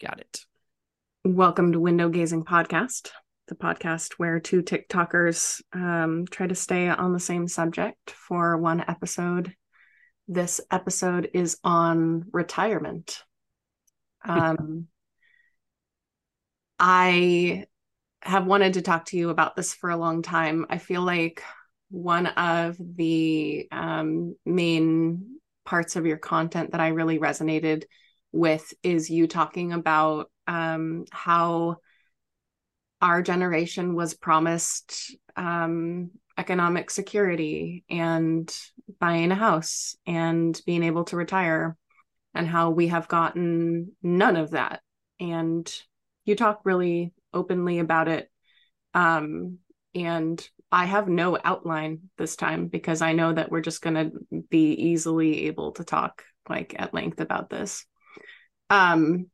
Got it. Welcome to Window Gazing Podcast, the podcast where two TikTokers um, try to stay on the same subject for one episode. This episode is on retirement. Um, I have wanted to talk to you about this for a long time. I feel like one of the um, main parts of your content that I really resonated with is you talking about um, how our generation was promised um, economic security and buying a house and being able to retire, and how we have gotten none of that. And you talk really openly about it. Um, and I have no outline this time because I know that we're just going to be easily able to talk like at length about this. Um,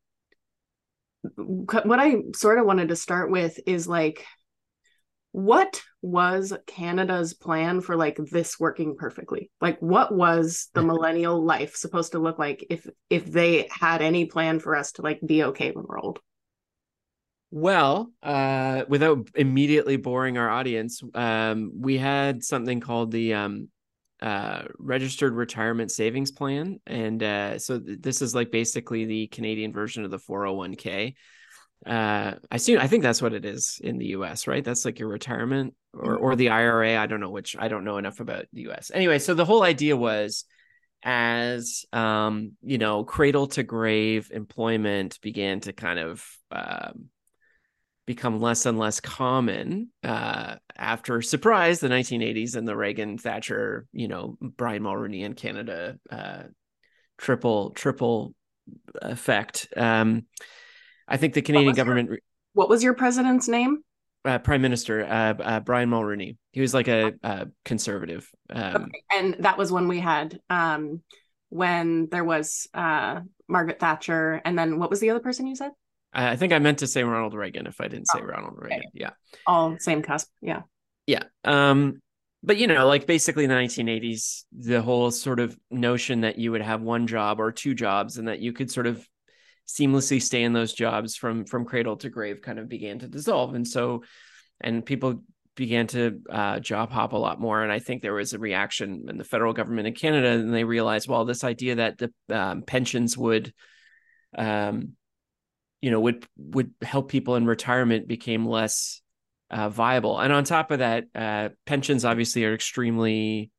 what I sort of wanted to start with is like, what was Canada's plan for like this working perfectly? Like, what was the millennial life supposed to look like if if they had any plan for us to like be okay when we're old? Well, uh, without immediately boring our audience, um, we had something called the um, uh, registered retirement savings plan, and uh, so th- this is like basically the Canadian version of the 401k. Uh, I see. I think that's what it is in the U.S. Right? That's like your retirement or or the IRA. I don't know which. I don't know enough about the U.S. Anyway, so the whole idea was as um, you know, cradle to grave employment began to kind of um, become less and less common uh, after surprise the 1980s and the Reagan Thatcher, you know, Brian Mulroney in Canada uh, triple triple effect. Um, I think the Canadian government. Your, what was your president's name? Uh, Prime Minister uh, uh, Brian Mulroney. He was like a, a conservative. Um, okay. And that was when we had um, when there was uh, Margaret Thatcher, and then what was the other person you said? I think I meant to say Ronald Reagan if I didn't say oh, Ronald Reagan. Okay. Yeah. All same cusp. Yeah. Yeah. Um, but you know, like basically in the 1980s, the whole sort of notion that you would have one job or two jobs and that you could sort of seamlessly stay in those jobs from from cradle to grave kind of began to dissolve. And so and people began to uh, job hop a lot more. And I think there was a reaction in the federal government in Canada, and they realized, well, this idea that the um, pensions would um, you know would would help people in retirement became less uh, viable. And on top of that uh, pensions obviously are extremely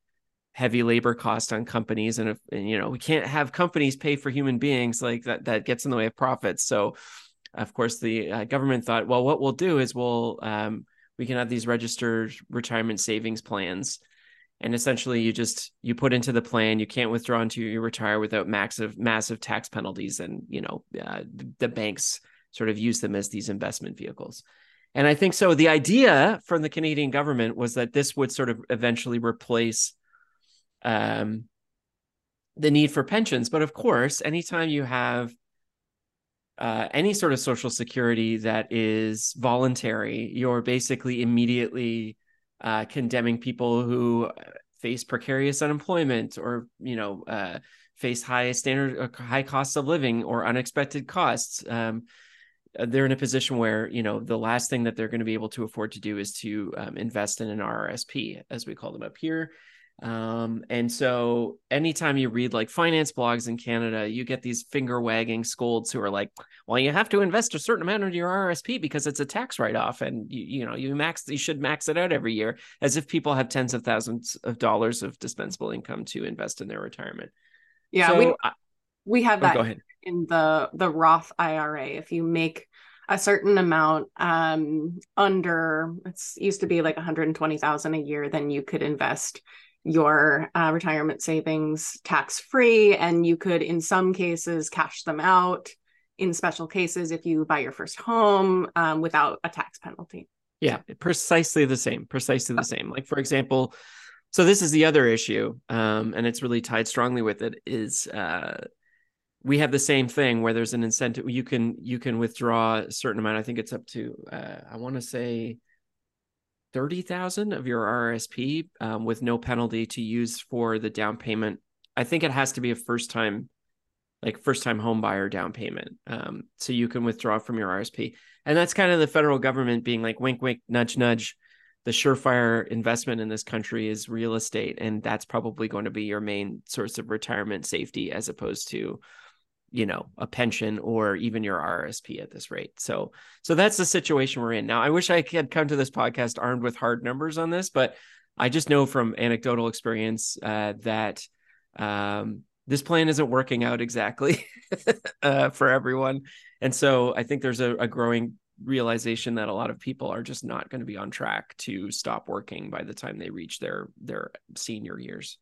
heavy labor cost on companies. And if and, you know we can't have companies pay for human beings like that that gets in the way of profits. So of course the uh, government thought well what we'll do is we'll um, we can have these registered retirement savings plans and essentially you just you put into the plan you can't withdraw until you retire without massive massive tax penalties and you know uh, the banks sort of use them as these investment vehicles. And i think so the idea from the canadian government was that this would sort of eventually replace um, the need for pensions. But of course anytime you have uh, any sort of social security that is voluntary you're basically immediately uh, condemning people who face precarious unemployment or you know uh, face high standard uh, high costs of living or unexpected costs um, uh, they're in a position where you know the last thing that they're going to be able to afford to do is to um, invest in an RRSP as we call them up here um, and so anytime you read like finance blogs in Canada, you get these finger wagging scolds who are like, well, you have to invest a certain amount of your RSP because it's a tax write off. And you, you know, you max, you should max it out every year as if people have tens of thousands of dollars of dispensable income to invest in their retirement. Yeah. So, we, we have oh, that oh, in the, the Roth IRA. If you make a certain amount um under it's used to be like 120,000 a year then you could invest your uh, retirement savings tax free and you could in some cases cash them out in special cases if you buy your first home um, without a tax penalty. Yeah precisely the same precisely the same. Like for example so this is the other issue um, and it's really tied strongly with it is uh, we have the same thing where there's an incentive you can you can withdraw a certain amount. I think it's up to uh, i want to say 30,000 of your RSP um, with no penalty to use for the down payment. I think it has to be a first time like first time home buyer down payment. Um, so you can withdraw from your RSP. And that's kind of the federal government being like, wink, wink, nudge, nudge. The surefire investment in this country is real estate. And that's probably going to be your main source of retirement safety as opposed to, you know, a pension or even your RSP at this rate. So, so that's the situation we're in. Now, I wish I had come to this podcast armed with hard numbers on this, but I just know from anecdotal experience uh, that um, this plan isn't working out exactly uh, for everyone. And so I think there's a, a, growing realization that a lot of people are just not going to be on track to stop working by the time they reach their their senior years.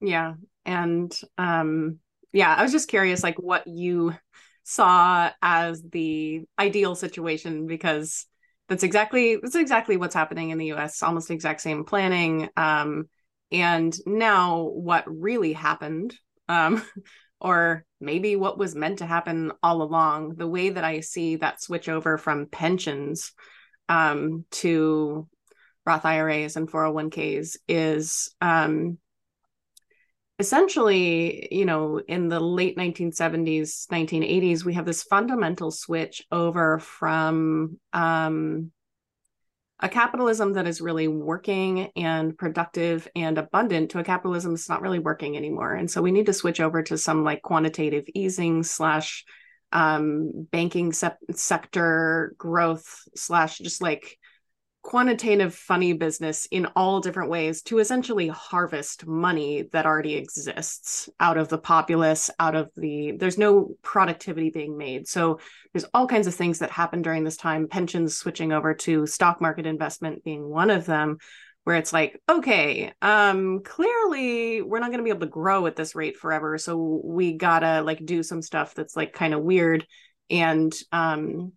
Yeah. And um yeah, I was just curious like what you saw as the ideal situation because that's exactly that's exactly what's happening in the US, almost the exact same planning. Um and now what really happened um, or maybe what was meant to happen all along. The way that I see that switch over from pensions um, to Roth IRAs and 401ks is um, essentially, you know, in the late 1970s, 1980s, we have this fundamental switch over from um, a capitalism that is really working and productive and abundant to a capitalism that's not really working anymore. And so we need to switch over to some like quantitative easing slash um, banking se- sector growth slash just like quantitative funny business in all different ways to essentially harvest money that already exists out of the populace out of the there's no productivity being made. So there's all kinds of things that happen during this time pensions switching over to stock market investment being one of them where it's like okay um clearly we're not going to be able to grow at this rate forever. So we gotta like do some stuff that's like kind of weird and um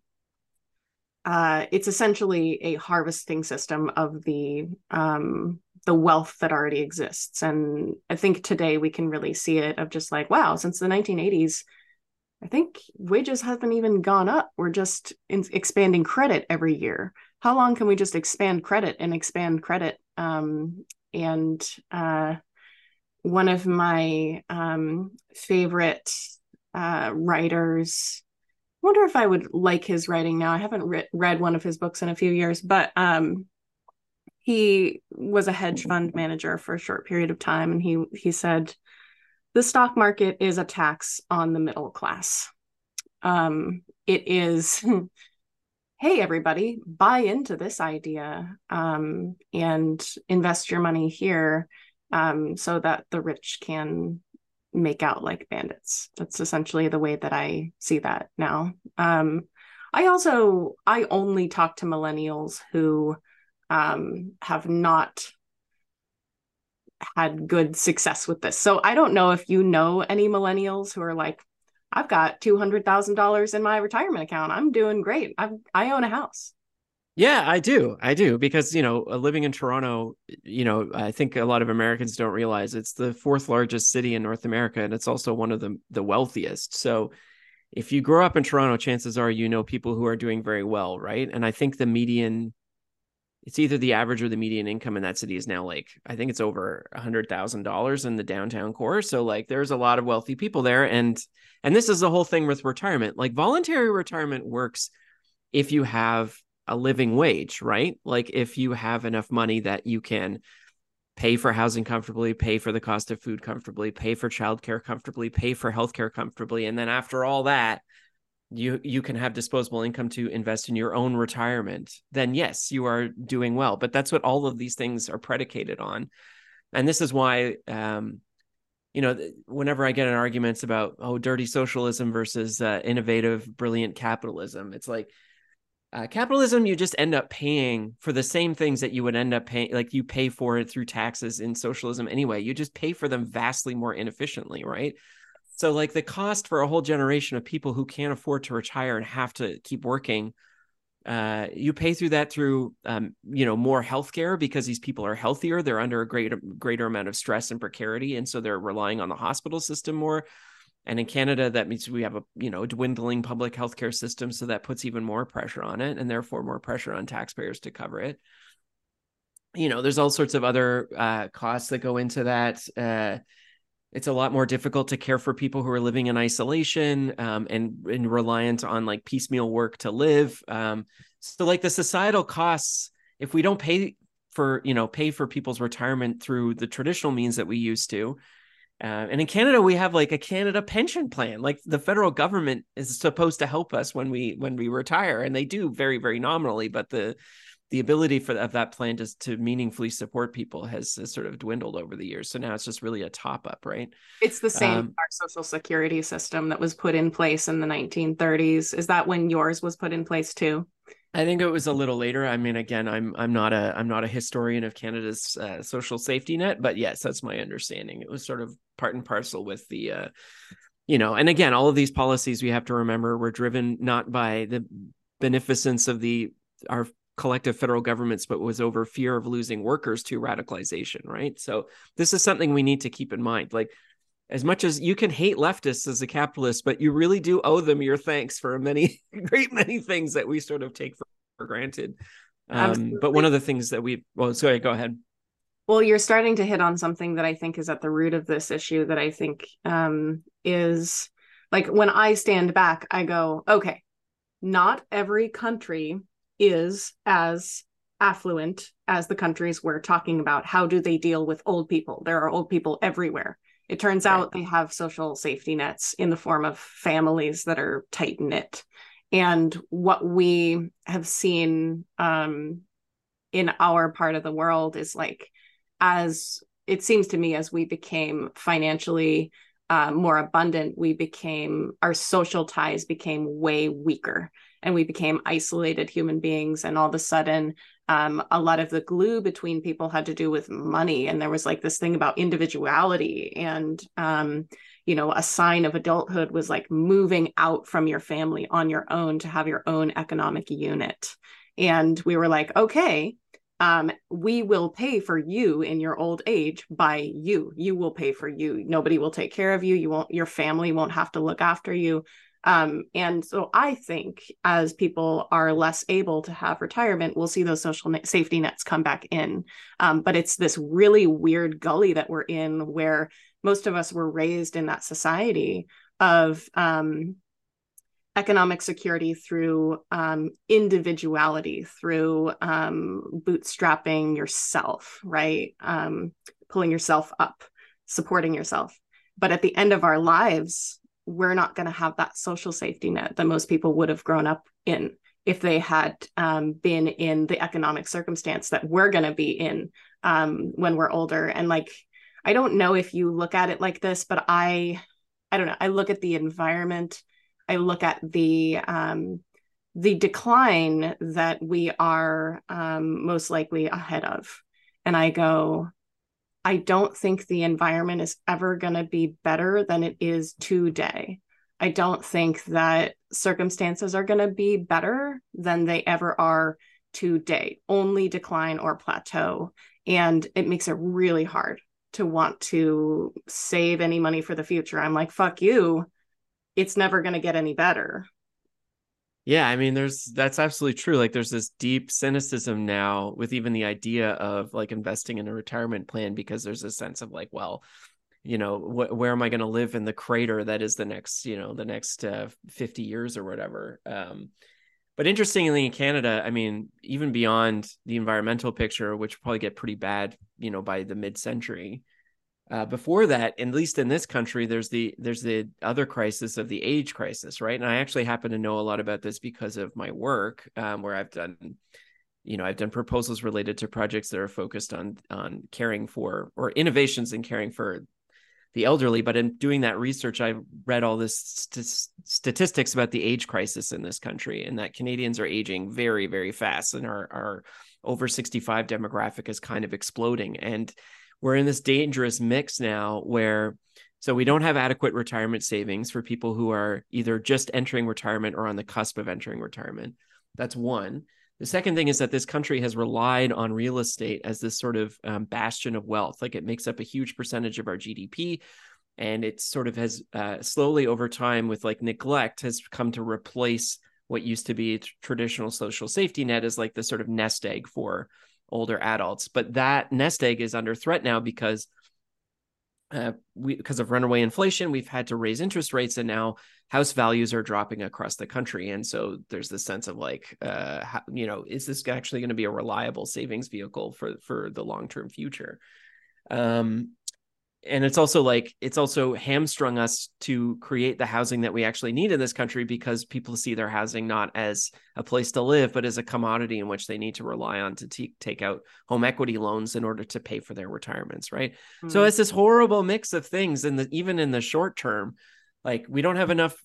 uh, it's essentially a harvesting system of the um, the wealth that already exists. And I think today we can really see it of just like, wow, since the 1980s, I think wages haven't even gone up. We're just in- expanding credit every year. How long can we just expand credit and expand credit? Um, and uh, one of my um, favorite uh, writers wonder if I would like his writing now. I haven't re- read one of his books in a few years, but um, he was a hedge fund manager for a short period of time, and he he said the stock market is a tax on the middle class. Um, it is. hey everybody buy into this idea um, and invest your money here um, so that the rich can make out like bandits. That's essentially the way that I see that now. Um, I also I only talk to millennials who um, have not had good success with this. So I don't know if you know any millennials who are like, I've got two hundred thousand dollars in my retirement account. I'm doing great. I I own a house. Yeah, I do. I do because you know, uh, living in Toronto, you know, I think a lot of Americans don't realize it's the fourth largest city in North America and it's also one of the the wealthiest. So if you grow up in Toronto, chances are you know people who are doing very well, right? And I think the median it's either the average or the median income in that city is now like I think it's over a hundred thousand dollars in the downtown core. So like there's a lot of wealthy people there, and and this is the whole thing with retirement. Like voluntary retirement works if you have a living wage, right? Like if you have enough money that you can pay for housing comfortably, pay for the cost of food comfortably, pay for childcare comfortably, pay for healthcare comfortably, and then after all that, you you can have disposable income to invest in your own retirement. Then yes, you are doing well. But that's what all of these things are predicated on, and this is why. Um, you know, whenever I get in arguments about oh, dirty socialism versus uh, innovative, brilliant capitalism, it's like uh, capitalism you just end up paying for the same things that you would end up paying like you pay for it through taxes in socialism anyway. You just pay for them vastly more inefficiently right? So like the cost for a whole generation of people who can't afford to retire and have to keep working uh, you pay through that through um, you know more healthcare because these people are healthier they're under a greater greater amount of stress and precarity and so they're relying on the hospital system more and in Canada, that means we have a you know dwindling public healthcare system, so that puts even more pressure on it, and therefore more pressure on taxpayers to cover it. You know, there's all sorts of other uh, costs that go into that. Uh, it's a lot more difficult to care for people who are living in isolation um, and, and reliant on like piecemeal work to live. Um, so like the societal costs, if we don't pay for you know pay for people's retirement through the traditional means that we used to, uh, and in Canada we have like a Canada pension plan. Like the federal government is supposed to help us when we when we retire, and they do very very nominally, but the the ability for of that plan to, to meaningfully support people has, has, sort of dwindled over the years. So now it's just really a top up, right? It's the same um, our social security system that was put in place in the 1930s. Is that when yours was put in place too? I think it was a little later. I mean, again, I'm I'm not a I'm not a historian of Canada's uh, social safety net, but yes, that's my understanding. It was sort of part and parcel with the, uh, you know, and again, all of these policies we have to remember were driven not by the beneficence of the our collective federal governments, but was over fear of losing workers to radicalization, right? So this is something we need to keep in mind. Like, as much as you can hate leftists as a capitalist, but you really do owe them your thanks for many, great many things that we sort of take for, for granted. Um, but one of the things that we, well, sorry, go ahead. Well, you're starting to hit on something that I think is at the root of this issue that I think um, is like when I stand back, I go, okay, not every country is as affluent as the countries we're talking about. How do they deal with old people? There are old people everywhere. It turns out they have social safety nets in the form of families that are tight knit. And what we have seen um, in our part of the world is like, as it seems to me, as we became financially uh, more abundant, we became, our social ties became way weaker and we became isolated human beings and all of a sudden um, a lot of the glue between people had to do with money. And there was like this thing about individuality and um, you know a sign of adulthood was like moving out from your family on your own to have your own economic unit. And we were like okay um, we will pay for you in your old age by you. You will pay for you. Nobody will take care of you. You won't your family won't have to look after you um, and so I think as people are less able to have retirement, we'll see those social safety nets come back in. Um, but it's this really weird gully that we're in where most of us were raised in that society of um, economic security through um, individuality, through um, bootstrapping yourself, right? Um, pulling yourself up, supporting yourself. But at the end of our lives, we're not going to have that social safety net that most people would have grown up in if they had um, been in the economic circumstance that we're going to be in um, when we're older. And like i don't know if you look at it like this but i i don't know. I look at the environment. I look at the um, the decline that we are um, most likely ahead of. And i go I don't think the environment is ever going to be better than it is today. I don't think that circumstances are going to be better than they ever are today, only decline or plateau. And it makes it really hard to want to save any money for the future. I'm like, fuck you. It's never going to get any better. Yeah, I mean, there's that's absolutely true. Like, there's this deep cynicism now with even the idea of like investing in a retirement plan because there's a sense of like, well, you know, wh- where am I going to live in the crater that is the next, you know, the next uh, 50 years or whatever. Um, but interestingly, in Canada, I mean, even beyond the environmental picture, which probably get pretty bad, you know, by the mid-century, uh, before that, at least in this country, there's the there's the other crisis of the age crisis, right? And I actually happen to know a lot about this because of my work, um, where I've done, you know, I've done proposals related to projects that are focused on on caring for or innovations in caring for the elderly. But in doing that research, I read all this st- statistics about the age crisis in this country, and that Canadians are aging very, very fast, and our our over 65 demographic is kind of exploding and we're in this dangerous mix now where so we don't have adequate retirement savings for people who are either just entering retirement or on the cusp of entering retirement. That's one. The second thing is that this country has relied on real estate as this sort of um, bastion of wealth. Like it makes up a huge percentage of our GDP. And it sort of has uh, slowly over time, with like neglect, has come to replace what used to be traditional social safety net as like the sort of nest egg for older adults. But that nest egg is under threat now because uh, we because of runaway inflation, we've had to raise interest rates, and now house values are dropping across the country. And so there's this sense of like, uh, how, you know, is this actually going to be a reliable savings vehicle for for the long term future? Um, and it's also like it's also hamstrung us to create the housing that we actually need in this country because people see their housing not as a place to live but as a commodity in which they need to rely on to t- take out home equity loans in order to pay for their retirements right mm-hmm. so it's this horrible mix of things and even in the short term like we don't have enough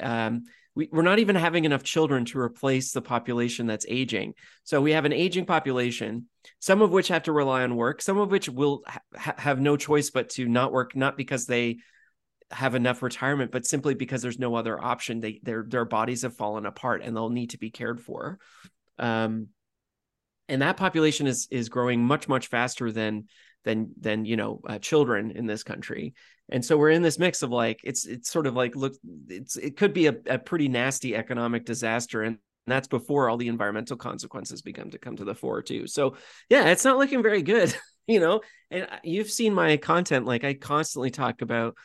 um, we, we're not even having enough children to replace the population that's aging. So we have an aging population, some of which have to rely on work, some of which will ha- have no choice but to not work, not because they have enough retirement, but simply because there's no other option. They their their bodies have fallen apart and they'll need to be cared for. Um, and that population is is growing much much faster than than than you know uh, children in this country and so we're in this mix of like it's it's sort of like look it's it could be a, a pretty nasty economic disaster and that's before all the environmental consequences become to come to the fore too. So yeah it's not looking very good you know? And uh, you've seen my content like i constantly talk about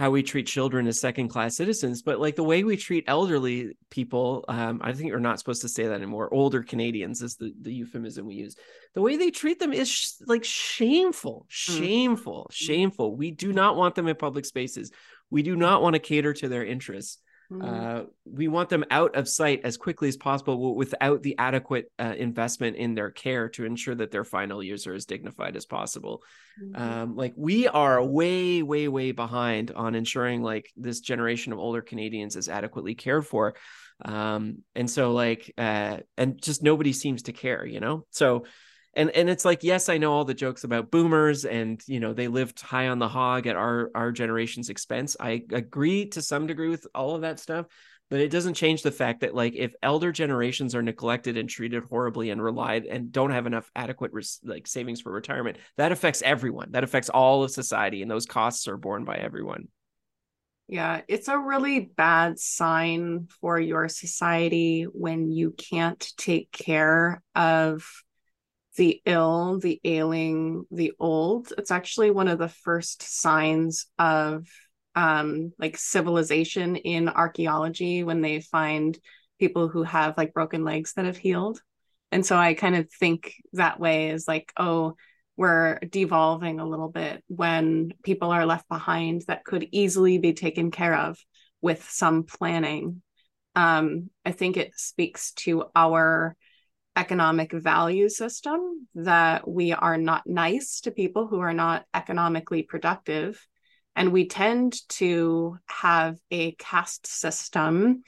how we treat children as second class citizens but like the way we treat elderly people um, i think we're not supposed to say that anymore older canadians is the, the euphemism we use the way they treat them is sh- like shameful mm. shameful mm. shameful we do not want them in public spaces we do not want to cater to their interests Mm-hmm. Uh, we want them out of sight as quickly as possible without the adequate uh, investment in their care to ensure that their final years are as dignified as possible. Mm-hmm. Um, like we are way, way, way behind on ensuring like this generation of older Canadians is adequately cared for. Um, and so like, uh, and just nobody seems to care, you know? So, and and it's like yes i know all the jokes about boomers and you know they lived high on the hog at our our generation's expense. I agree to some degree with all of that stuff but it doesn't change the fact that like if elder generations are neglected and treated horribly and relied and don't have enough adequate res- like savings for retirement that affects everyone. That affects all of society and those costs are borne by everyone. Yeah, it's a really bad sign for your society when you can't take care of the ill, the ailing, the old. It's actually one of the first signs of um, like civilization in archaeology when they find people who have like broken legs that have healed. And so I kind of think that way is like, oh, we're devolving a little bit when people are left behind that could easily be taken care of with some planning. Um, I think it speaks to our economic value system that we are not nice to people who are not economically productive. And we tend to have a caste system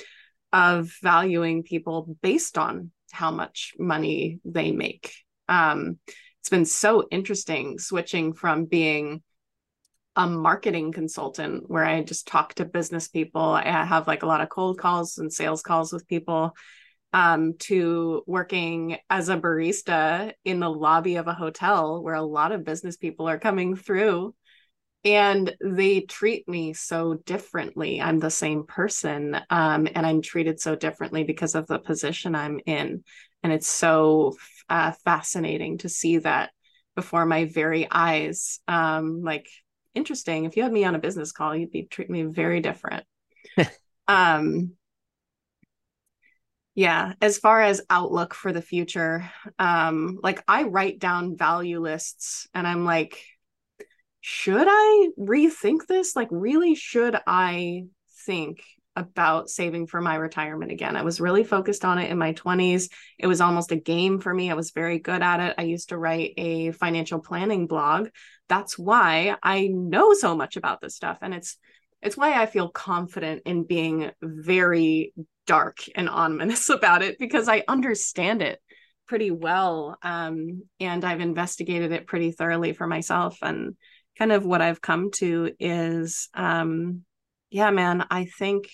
of valuing people based on how much money they make. Um, it's been so interesting switching from being a marketing consultant where I just talk to business people. I have like a lot of cold calls and sales calls with people um, to working as a barista in the lobby of a hotel where a lot of business people are coming through and they treat me so differently. I'm the same person, um, and I'm treated so differently because of the position I'm in. And it's so uh, fascinating to see that before my very eyes. Um, like, interesting. If you had me on a business call, you'd be treating me very different. um, yeah as far as outlook for the future um like i write down value lists and i'm like should i rethink this? Like really should i think about saving for my retirement again? I was really focused on it in my 20s it was almost a game for me. I was very good at it. I used to write a financial planning blog. That's why i know so much about this stuff and it's it's why I feel confident in being very dark and ominous about it because I understand it pretty well. Um, and I've investigated it pretty thoroughly for myself. And kind of what I've come to is, um, yeah, man, I think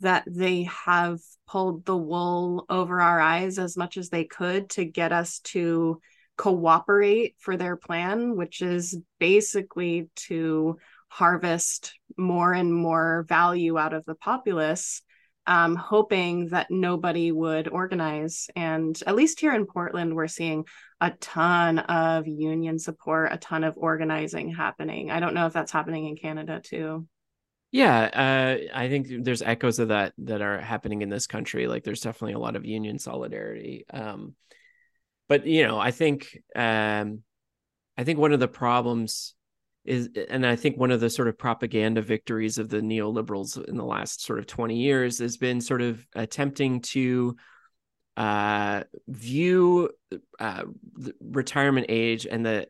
that they have pulled the wool over our eyes as much as they could to get us to cooperate for their plan, which is basically to harvest more and more value out of the populace um, hoping that nobody would organize. And at least here in Portland, we're seeing a ton of union support, a ton of organizing happening. I don't know if that's happening in Canada too. Yeah, uh, I think there's echoes of that that are happening in this country. Like, there's definitely a lot of union solidarity. Um, but you know, I think um, I think one of the problems is and i think one of the sort of propaganda victories of the neoliberals in the last sort of 20 years has been sort of attempting to uh, view uh, retirement age and the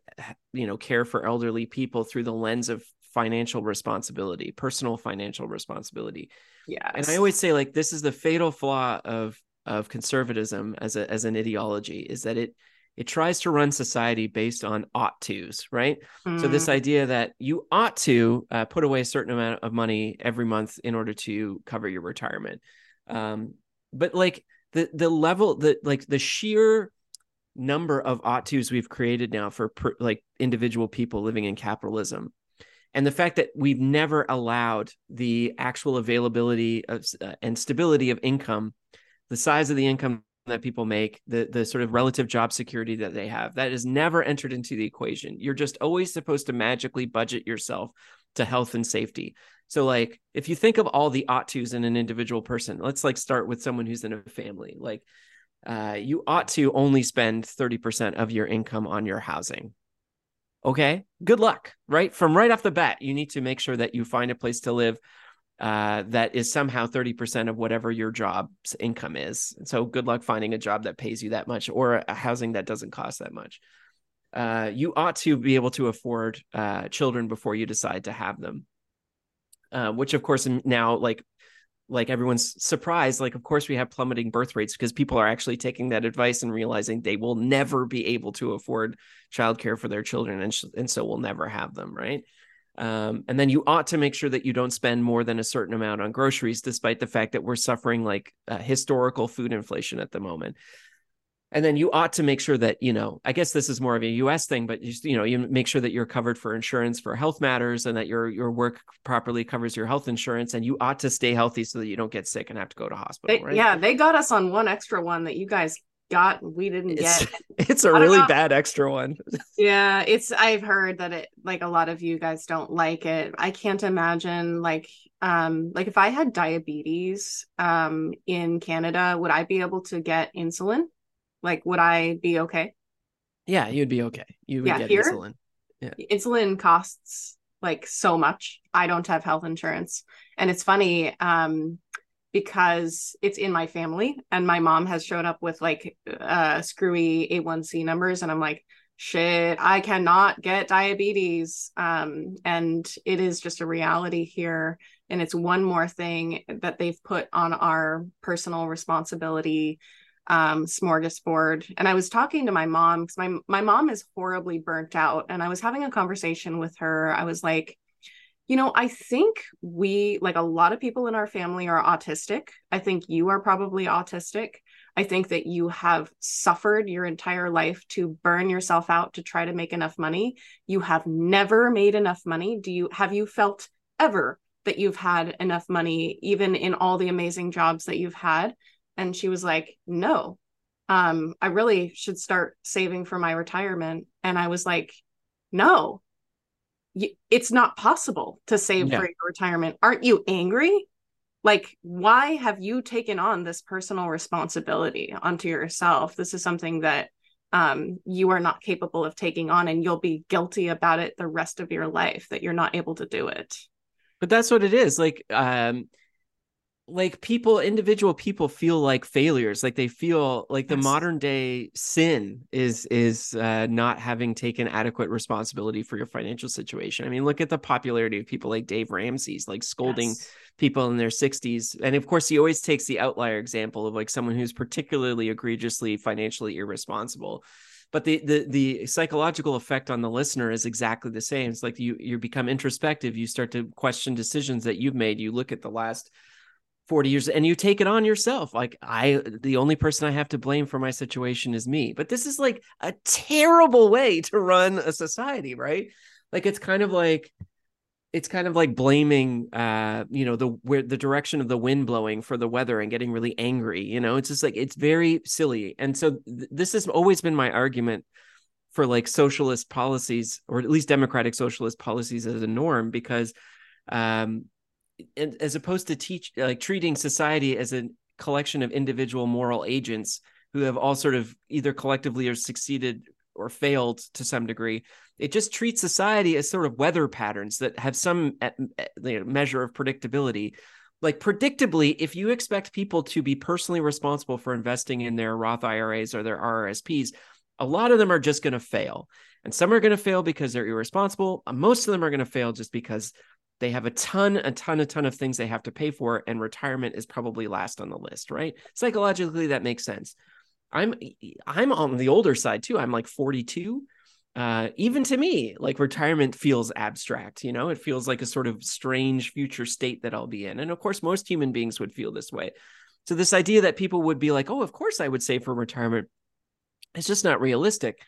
you know care for elderly people through the lens of financial responsibility personal financial responsibility. Yeah and i always say like this is the fatal flaw of of conservatism as a as an ideology is that it it tries to run society based on ought tos, right? Mm. So this mm. idea that you ought to uh, put away a certain amount of money every month in order to cover your retirement. Um, but like the the level the like the sheer number of ought tos we've created now for per, like individual people living in capitalism and the fact that we've never allowed the actual availability of uh, and stability of income the size of the income that people make, the the sort of relative job security that they have, that is never entered into the equation. You're just always supposed to magically budget yourself to health and safety. So like if you think of all the ought tos in an individual person, let's like start with someone who's in a family. Like uh, you ought to only spend 30% of your income on your housing. Okay, good luck, right? From right off the bat, you need to make sure that you find a place to live uh, that is somehow 30% of whatever your job's income is. So good luck finding a job that pays you that much or a housing that doesn't cost that much. Uh, you ought to be able to afford uh, children before you decide to have them. Uh, which of course now like like everyone's surprised like of course we have plummeting birth rates because people are actually taking that advice and realizing they will never be able to afford childcare for their children and, sh- and so will never have them right um, and then you ought to make sure that you don't spend more than a certain amount on groceries, despite the fact that we're suffering like uh, historical food inflation at the moment. And then you ought to make sure that, you know, I guess this is more of a US thing, but you, you know, you make sure that you're covered for insurance for health matters and that your your work properly covers your health insurance and you ought to stay healthy so that you don't get sick and have to go to hospital. They, right? Yeah, they got us on one extra one that you guys got we didn't it's, get. it's a really know. bad extra one. Yeah it's i've heard that it like a lot of you guys don't like it. I can't imagine like um like if i had diabetes um in canada would i be able to get insulin? Like would i be okay? Yeah you'd be okay. You would yeah, get here, insulin. Yeah. Insulin costs like so much. I don't have health insurance. And it's funny um because it's in my family and my mom has shown up with like uh screwy A1C numbers and I'm like shit I cannot get diabetes. Um and it is just a reality here. And it's one more thing that they've put on our personal responsibility um smorgasbord. And I was talking to my mom cuz my my mom is horribly burnt out and I was having a conversation with her. I was like you know, I think we, like a lot of people in our family, are autistic. I think you are probably autistic. I think that you have suffered your entire life to burn yourself out to try to make enough money. You have never made enough money. Do you have you felt ever that you've had enough money, even in all the amazing jobs that you've had? And she was like, No, um, I really should start saving for my retirement. And I was like, No, it's not possible to save yeah. for your retirement. Aren't you angry? Like, why have you taken on this personal responsibility onto yourself? This is something that um, you are not capable of taking on, and you'll be guilty about it the rest of your life that you're not able to do it. But that's what it is. Like, um, like people individual people feel like failures like they feel like the modern day sin is is uh, not having taken adequate responsibility for your financial situation. I mean look at the popularity of people like dave ramsey's like scolding yes. people in their 60s and of course he always takes the outlier example of like someone who's particularly egregiously financially irresponsible. But the the the psychological effect on the listener is exactly the same. It's like you you become introspective you start to question decisions that you've made. You look at the last 40 years and you take it on yourself like i the only person i have to blame for my situation is me but this is like a terrible way to run a society right? Like it's kind of like it's kind of like blaming uh you know the where the direction of the wind blowing for the weather and getting really angry you know? It's just like it's very silly and so th- this has always been my argument for like socialist policies or at least democratic socialist policies as a norm because um as opposed to teach like treating society as a collection of individual moral agents who have all sort of either collectively or succeeded or failed to some degree it just treats society as sort of weather patterns that have some eh, eh, measure of predictability. Like predictably if you expect people to be personally responsible for investing in their roth iras or their rrsps a lot of them are just going to fail. And some are going to fail because they're irresponsible most of them are going to fail just because they have a ton a ton a ton of things they have to pay for and retirement is probably last on the list right psychologically that makes sense i'm i'm on the older side too i'm like 42 uh, even to me, like retirement feels abstract, you know, it feels like a sort of strange future state that I'll be in. And of course, most human beings would feel this way. So, this idea that people would be like, oh, of course I would save for retirement, it's just not realistic.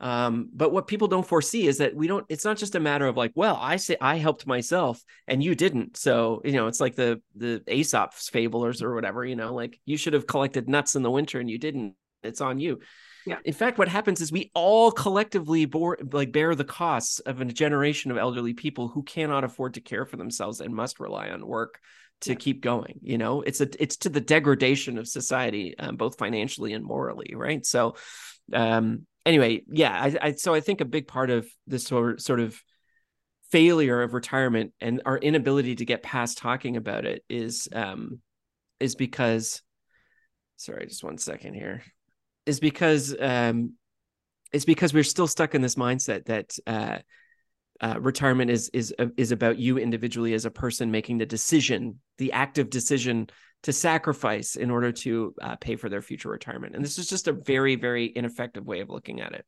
Um, but what people don't foresee is that we don't, it's not just a matter of like, well, I say I helped myself and you didn't. So, you know, it's like the, the Aesop's fablers or whatever, you know, like you should have collected nuts in the winter and you didn't. It's on you. Yeah. In fact, what happens is we all collectively bore, like bear the costs of a generation of elderly people who cannot afford to care for themselves and must rely on work to yeah. keep going. You know, it's a it's to the degradation of society, um, both financially and morally, right? So, um, anyway, yeah, I, I so I think a big part of this sort sort of failure of retirement and our inability to get past talking about it is um is because sorry just one second here is because um, it's because we're still stuck in this mindset that uh, uh, retirement is is uh, is about you individually as a person making the decision, the active decision to sacrifice in order to uh, pay for their future retirement. And this is just a very very ineffective way of looking at it.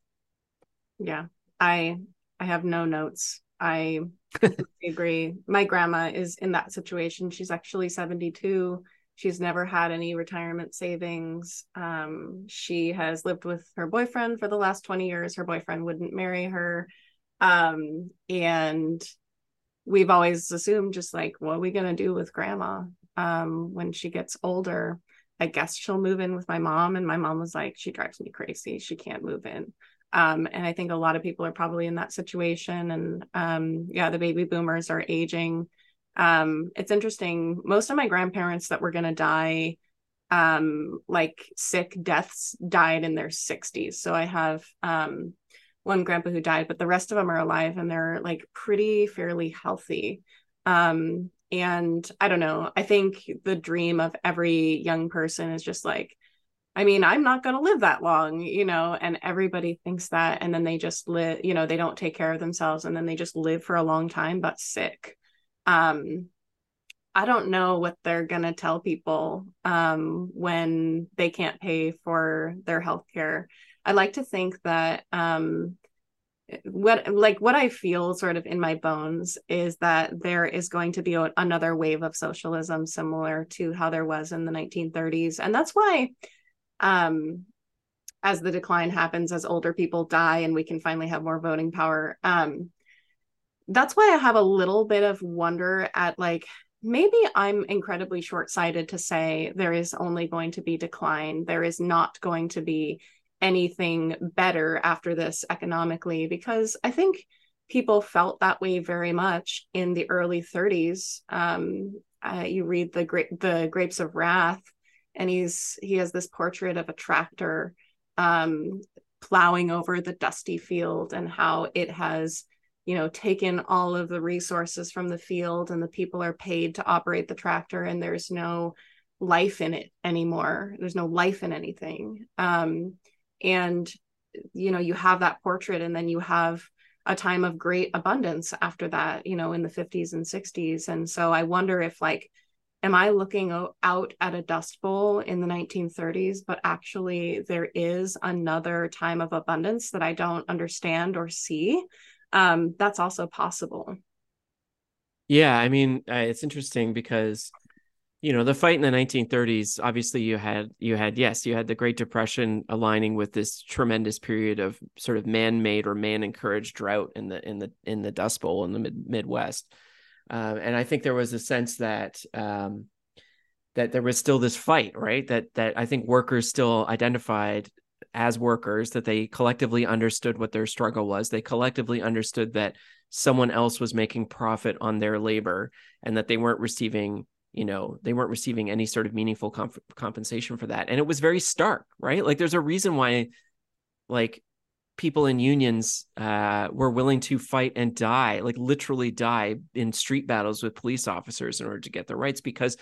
Yeah, I I have no notes. I agree. My grandma is in that situation. She's actually 72. She's never had any retirement savings. Um, she has lived with her boyfriend for the last 20 years. Her boyfriend wouldn't marry her. Um, and we've always assumed just like, what are we going to do with grandma um, when she gets older? I guess she'll move in with my mom. And my mom was like, she drives me crazy. She can't move in. Um, and I think a lot of people are probably in that situation. And um, yeah, the baby boomers are aging um it's interesting most of my grandparents that were going to die um like sick deaths died in their 60s so i have um one grandpa who died but the rest of them are alive and they're like pretty fairly healthy um and i don't know i think the dream of every young person is just like I mean, I'm not going to live that long, you know, and everybody thinks that. And then they just live, you know, they don't take care of themselves and then they just live for a long time, but sick um I don't know what they're going to tell people um, when they can't pay for their health care. I like to think that um, what like what I feel sort of in my bones is that there is going to be another wave of socialism similar to how there was in the 1930s and that's why um, as the decline happens as older people die and we can finally have more voting power um, that's why I have a little bit of wonder at like maybe I'm incredibly short sighted to say there is only going to be decline. There is not going to be anything better after this economically, because I think people felt that way very much in the early 30s. Um, uh, you read the gra- the Grapes of Wrath, and he's he has this portrait of a tractor um, plowing over the dusty field and how it has you know taken all of the resources from the field and the people are paid to operate the tractor and there's no life in it anymore there's no life in anything um, and you know you have that portrait and then you have a time of great abundance after that you know in the 50s and 60s and so i wonder if like am i looking out at a dust bowl in the 1930s but actually there is another time of abundance that i don't understand or see um, that's also possible. Yeah, I mean, uh, it's interesting because you know the fight in the 1930s obviously you had you had yes you had the great depression aligning with this tremendous period of sort of man-made or man-encouraged drought in the in the in the dust bowl in the mid- midwest uh, and I think there was a sense that um, that there was still this fight, right? That that I think workers still identified as workers that they collectively understood what their struggle was. They collectively understood that someone else was making profit on their labor and that they weren't receiving you know they weren't receiving any sort of meaningful comp- compensation for that. And it was very stark right? Like there's a reason why like people in unions uh, were willing to fight and die like literally die in street battles with police officers in order to get their rights because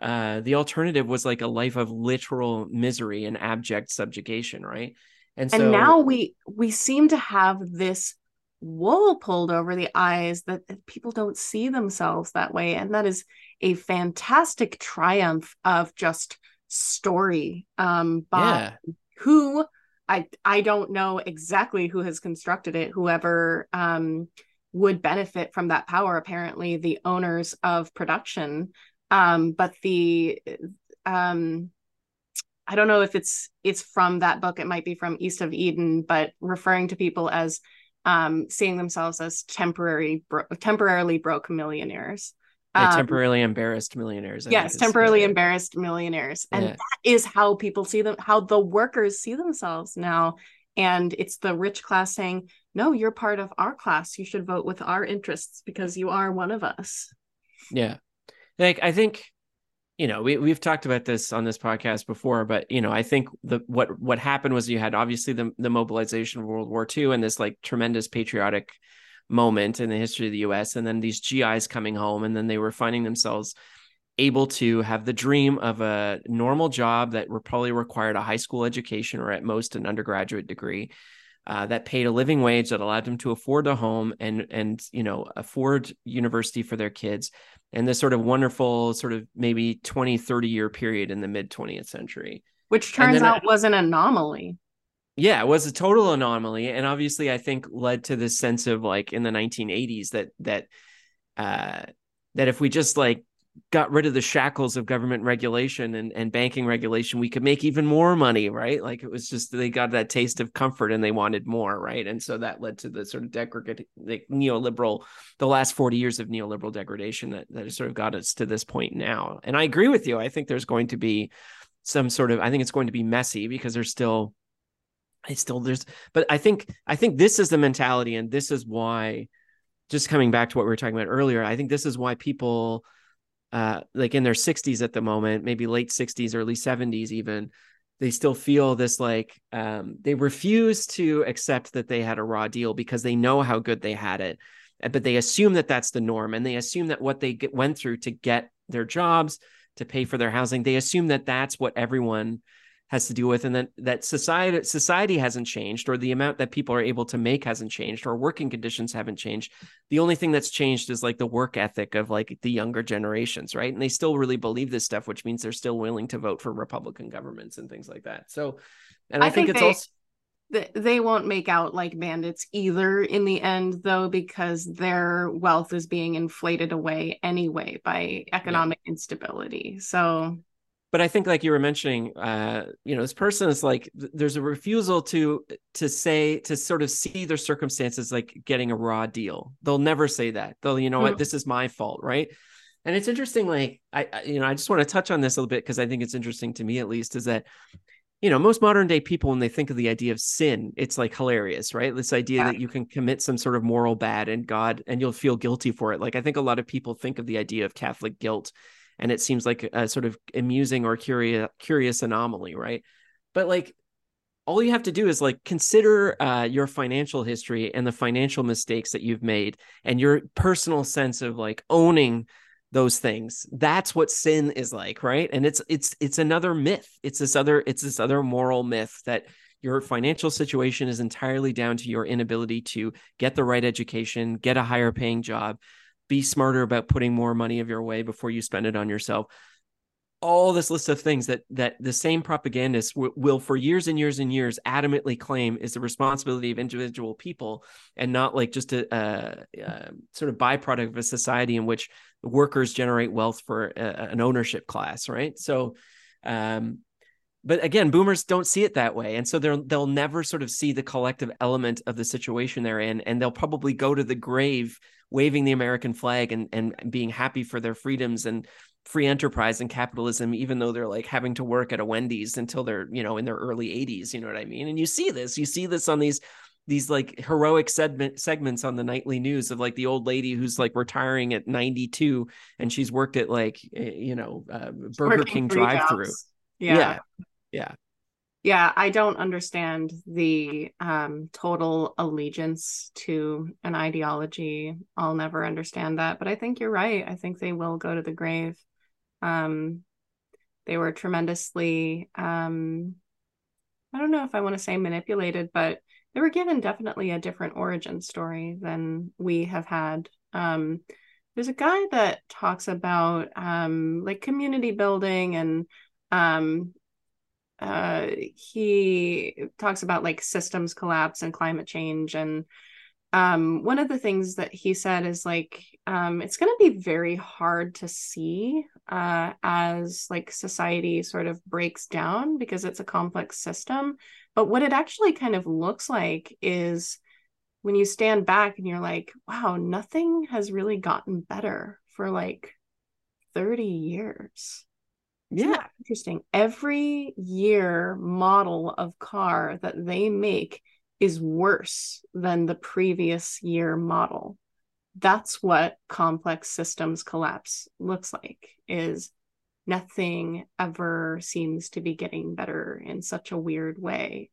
uh, the alternative was like a life of literal misery and abject subjugation right? And, and so now we we seem to have this wool pulled over the eyes that people don't see themselves that way and that is a fantastic triumph of just story um by yeah. who i i don't know exactly who has constructed it whoever um would benefit from that power apparently the owners of production um but the um I don't know if it's it's from that book. It might be from East of Eden, but referring to people as um, seeing themselves as temporary, bro- temporarily broke millionaires. Um, temporarily embarrassed millionaires. I yes, temporarily yeah. embarrassed millionaires, and yeah. that is how people see them. How the workers see themselves now, and it's the rich class saying, "No, you're part of our class. You should vote with our interests because you are one of us." Yeah, like I think you know, we we've talked about this on this podcast before, but you know, I think the what what happened was you had obviously the the mobilization of World War II and this like tremendous patriotic moment in the history of the US and then these GIs coming home and then they were finding themselves able to have the dream of a normal job that probably required a high school education or at most an undergraduate degree uh, that paid a living wage that allowed them to afford a home and and you know afford university for their kids and this sort of wonderful sort of maybe 20 30 year period in the mid 20th century. Which turns out I, was an anomaly. Yeah it was a total anomaly. And obviously i think led to this sense of like in the 1980s that that uh that if we just like got rid of the shackles of government regulation and, and banking regulation, we could make even more money, right? Like it was just they got that taste of comfort and they wanted more, right? And so that led to the sort of degradation, like neoliberal, the last 40 years of neoliberal degradation that, that has sort of got us to this point now. And I agree with you. I think there's going to be some sort of, I think it's going to be messy because there's still, it's still there's, but I think, I think this is the mentality and this is why, just coming back to what we were talking about earlier, I think this is why people, uh, like in their 60s at the moment, maybe late 60s, early 70s, even, they still feel this like um, they refuse to accept that they had a raw deal because they know how good they had it. But they assume that that's the norm and they assume that what they get, went through to get their jobs, to pay for their housing, they assume that that's what everyone has to do with and that that society society hasn't changed or the amount that people are able to make hasn't changed or working conditions haven't changed. The only thing that's changed is like the work ethic of like the younger generations right? And they still really believe this stuff which means they're still willing to vote for republican governments and things like that. So and i, I think, think, it's they, also they won't make out like bandits either in the end though because their wealth is being inflated away anyway by economic yeah. instability. So but I think like you were mentioning, uh, you know, this person is like there's a refusal to to say to sort of see their circumstances like getting a raw deal. They'll never say that. They'll, you know what, mm. this is my fault, right? And it's interesting, like I, you know, I just want to touch on this a little bit because I think it's interesting to me at least, is that you know, most modern day people, when they think of the idea of sin, it's like hilarious, right? This idea yeah. that you can commit some sort of moral bad and God and you'll feel guilty for it. Like I think a lot of people think of the idea of Catholic guilt and it seems like a sort of amusing or curious curious anomaly right? But like all you have to do is like consider uh, your financial history and the financial mistakes that you've made and your personal sense of like owning those things. That's what sin is like right? And it's it's it's another myth. It's this other it's this other moral myth that your financial situation is entirely down to your inability to get the right education get a higher paying job be smarter about putting more money of your way before you spend it on yourself. All this list of things that that the same propagandists w- will for years and years and years adamantly claim is the responsibility of individual people and not like just a, a, a sort of byproduct of a society in which workers generate wealth for a, an ownership class right? So um but again, boomers don't see it that way, and so they'll they'll never sort of see the collective element of the situation they're in, and they'll probably go to the grave waving the American flag and and being happy for their freedoms and free enterprise and capitalism, even though they're like having to work at a Wendy's until they're you know in their early 80s. You know what I mean? And you see this, you see this on these these like heroic segment segments on the nightly news of like the old lady who's like retiring at 92 and she's worked at like eh, you know uh, Burger King drive through. Yeah. yeah. Yeah. Yeah, I don't understand the um, total allegiance to an ideology. I'll never understand that, but I think you're right. I think they will go to the grave. Um, they were tremendously, um, I don't know if I want to say manipulated, but they were given definitely a different origin story than we have had. Um, there's a guy that talks about um, like community building and um, uh, he talks about like systems collapse and climate change and um, one of the things that he said is like um, it's going to be very hard to see uh, as like society sort of breaks down because it's a complex system but what it actually kind of looks like is when you stand back and you're like, wow, nothing has really gotten better for like 30 years. Yeah. Interesting. Every year model of car that they make is worse than the previous year model. That's what complex systems collapse looks like is nothing ever seems to be getting better in such a weird way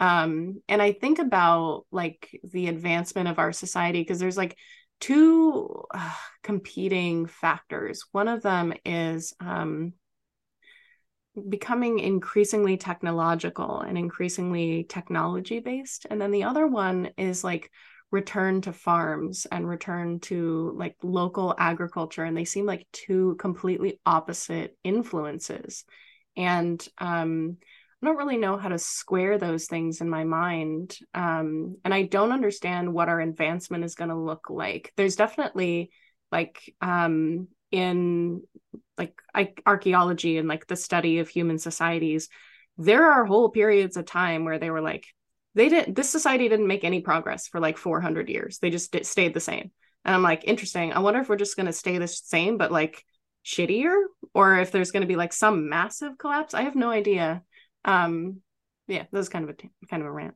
um and i think about like the advancement of our society because there's like two uh, competing factors one of them is um becoming increasingly technological and increasingly technology based and then the other one is like return to farms and return to like local agriculture and they seem like two completely opposite influences. And um, i don't really know how to square those things in my mind um, and i don't understand what our advancement is going to look like. There's definitely like um, in like archaeology and like the study of human societies there are whole periods of time where they were like they didn't this society didn't make any progress for like 400 years. They just did, stayed the same. And i'm like interesting. I wonder if we're just going to stay the same but like shittier? Or if there's going to be like some massive collapse? I have no idea. Um yeah that was kind of a kind of a rant.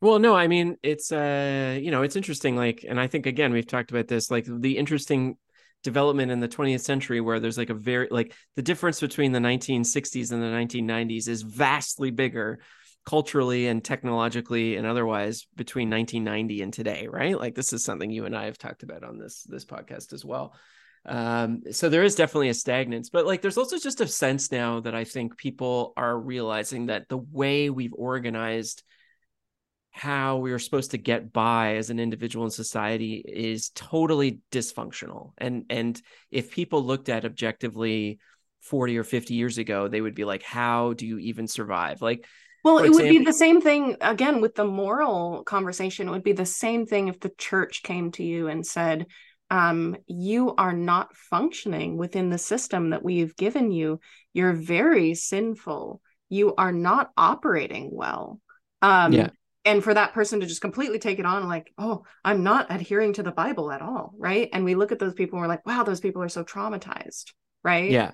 Well no i mean it's uh you know it's interesting like and i think again we've talked about this like the interesting development in the 20th century where there's like a very like the difference between the 1960s and the 1990s is vastly bigger culturally and technologically and otherwise between 1990 and today right? Like this is something you and i have talked about on this this podcast as well. Um so there is definitely a stagnance but like there's also just a sense now that i think people are realizing that the way we've organized how we are supposed to get by as an individual in society is totally dysfunctional and and if people looked at objectively 40 or 50 years ago they would be like how do you even survive like well, it would be the same thing again with the moral conversation. It would be the same thing if the church came to you and said, um, You are not functioning within the system that we've given you. You're very sinful. You are not operating well. Um, yeah. And for that person to just completely take it on, like, oh, I'm not adhering to the Bible at all. Right. And we look at those people and we're like, wow, those people are so traumatized. Right. Yeah.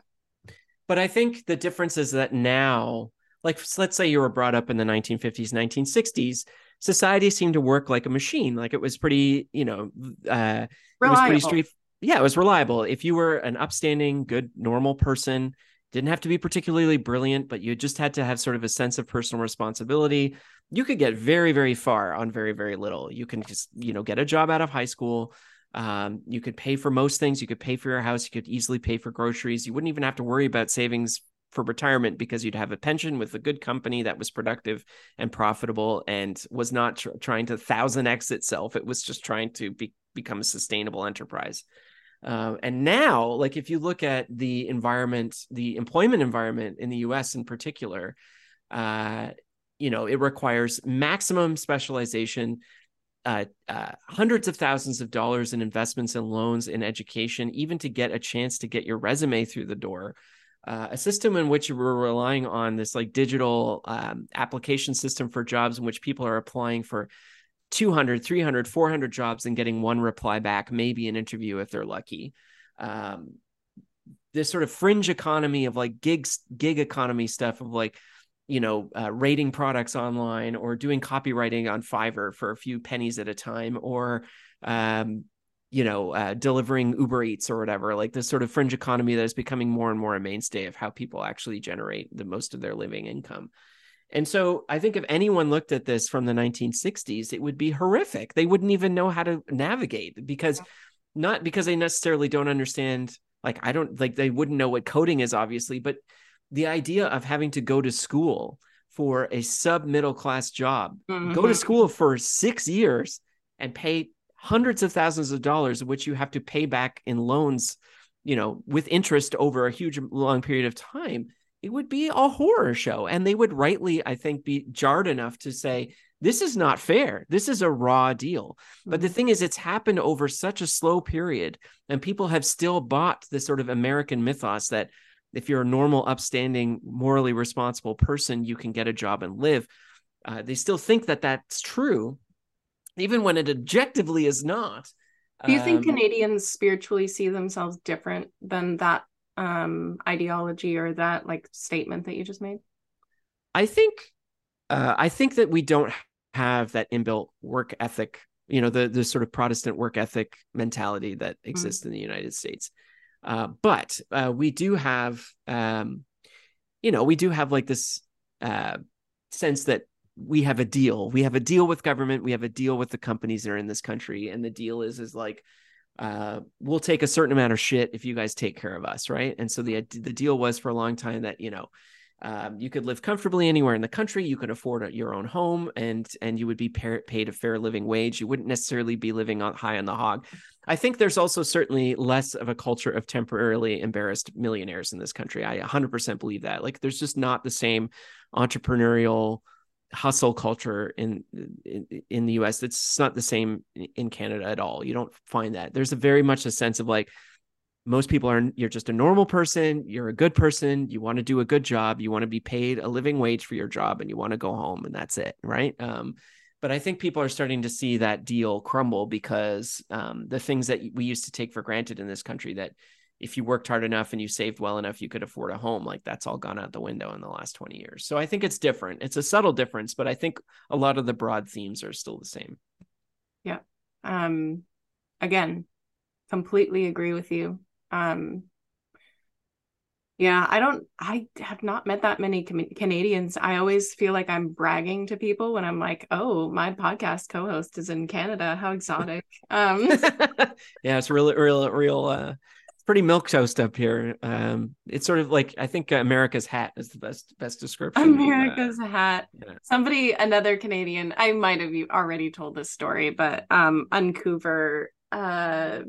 But I think the difference is that now like let's say you were brought up in the 1950s 1960s society seemed to work like a machine like it was pretty you know uh reliable. it was pretty street yeah it was reliable if you were an upstanding good normal person didn't have to be particularly brilliant but you just had to have sort of a sense of personal responsibility. You could get very very far on very very little. You can just you know get a job out of high school. Um, you could pay for most things. You could pay for your house. You could easily pay for groceries. You wouldn't even have to worry about savings for retirement because you'd have a pension with a good company that was productive and profitable and was not tr- trying to thousand x itself. It was just trying to be, become a sustainable enterprise. Uh, and now, like if you look at the environment, the employment environment in the U.S. in particular, uh, you know, it requires maximum specialization, uh, uh, hundreds of thousands of dollars in investments and loans in education, even to get a chance to get your resume through the door uh, a system in which we're relying on this like digital um, application system for jobs in which people are applying for 200 300 400 jobs and getting one reply back maybe an interview if they're lucky um, this sort of fringe economy of like gigs gig economy stuff of like you know uh, rating products online or doing copywriting on fiverr for a few pennies at a time or um, you know, uh, delivering Uber Eats or whatever, like this sort of fringe economy that is becoming more and more a mainstay of how people actually generate the most of their living income. And so I think if anyone looked at this from the 1960s, it would be horrific. They wouldn't even know how to navigate because not because they necessarily don't understand, like, I don't like they wouldn't know what coding is, obviously, but the idea of having to go to school for a sub middle class job, mm-hmm. go to mm-hmm. school for six years and pay hundreds of thousands of dollars which you have to pay back in loans you know with interest over a huge long period of time it would be a horror show and they would rightly i think be jarred enough to say this is not fair this is a raw deal but the mm-hmm. thing is it's happened over such a slow period and people have still bought this sort of american mythos that if you're a normal upstanding morally responsible person you can get a job and live uh, they still think that that's true even when it objectively is not. Do you think um, Canadians spiritually see themselves different than that um, ideology or that like statement that you just made? I think, uh, I think that we don't have that inbuilt work ethic. You know, the the sort of Protestant work ethic mentality that mm. exists mm-hmm. in the United States. Uh, but uh, we do have, um, you know, we do have like this uh, sense that we have a deal. We have a deal with government. We have a deal with the companies that are in this country, and the deal is is like uh, we'll take a certain amount of shit if you guys take care of us, right? And so the the deal was for a long time that you know um, you could live comfortably anywhere in the country. You could afford your own home, and and you would be paid a fair living wage. You wouldn't necessarily be living on high on the hog. I think there's also certainly less of a culture of temporarily embarrassed millionaires in this country. I 100% believe that. Like, there's just not the same entrepreneurial hustle culture in, in, in the US it's not the same in Canada at all. You don't find that. There's a very much a sense of like most people are you're just a normal person, you're a good person, you want to do a good job, you want to be paid a living wage for your job and you want to go home and that's it, right? Um, but I think people are starting to see that deal crumble because um, the things that we used to take for granted in this country that if you worked hard enough and you saved well enough, you could afford a home. Like that's all gone out the window in the last 20 years. So I think it's different. It's a subtle difference, but I think a lot of the broad themes are still the same. Yeah. Um, again, completely agree with you. Um, yeah, I don't, I have not met that many Canadians. I always feel like I'm bragging to people when I'm like, oh, my podcast co host is in Canada. How exotic. Um, yeah, it's real, real, real, uh, pretty milk toast up here. Um, it's sort of like I think America's hat is the best best description. America's uh, hat. Yeah. Somebody, another Canadian. I might have already told this story, but um, Uncouver uh,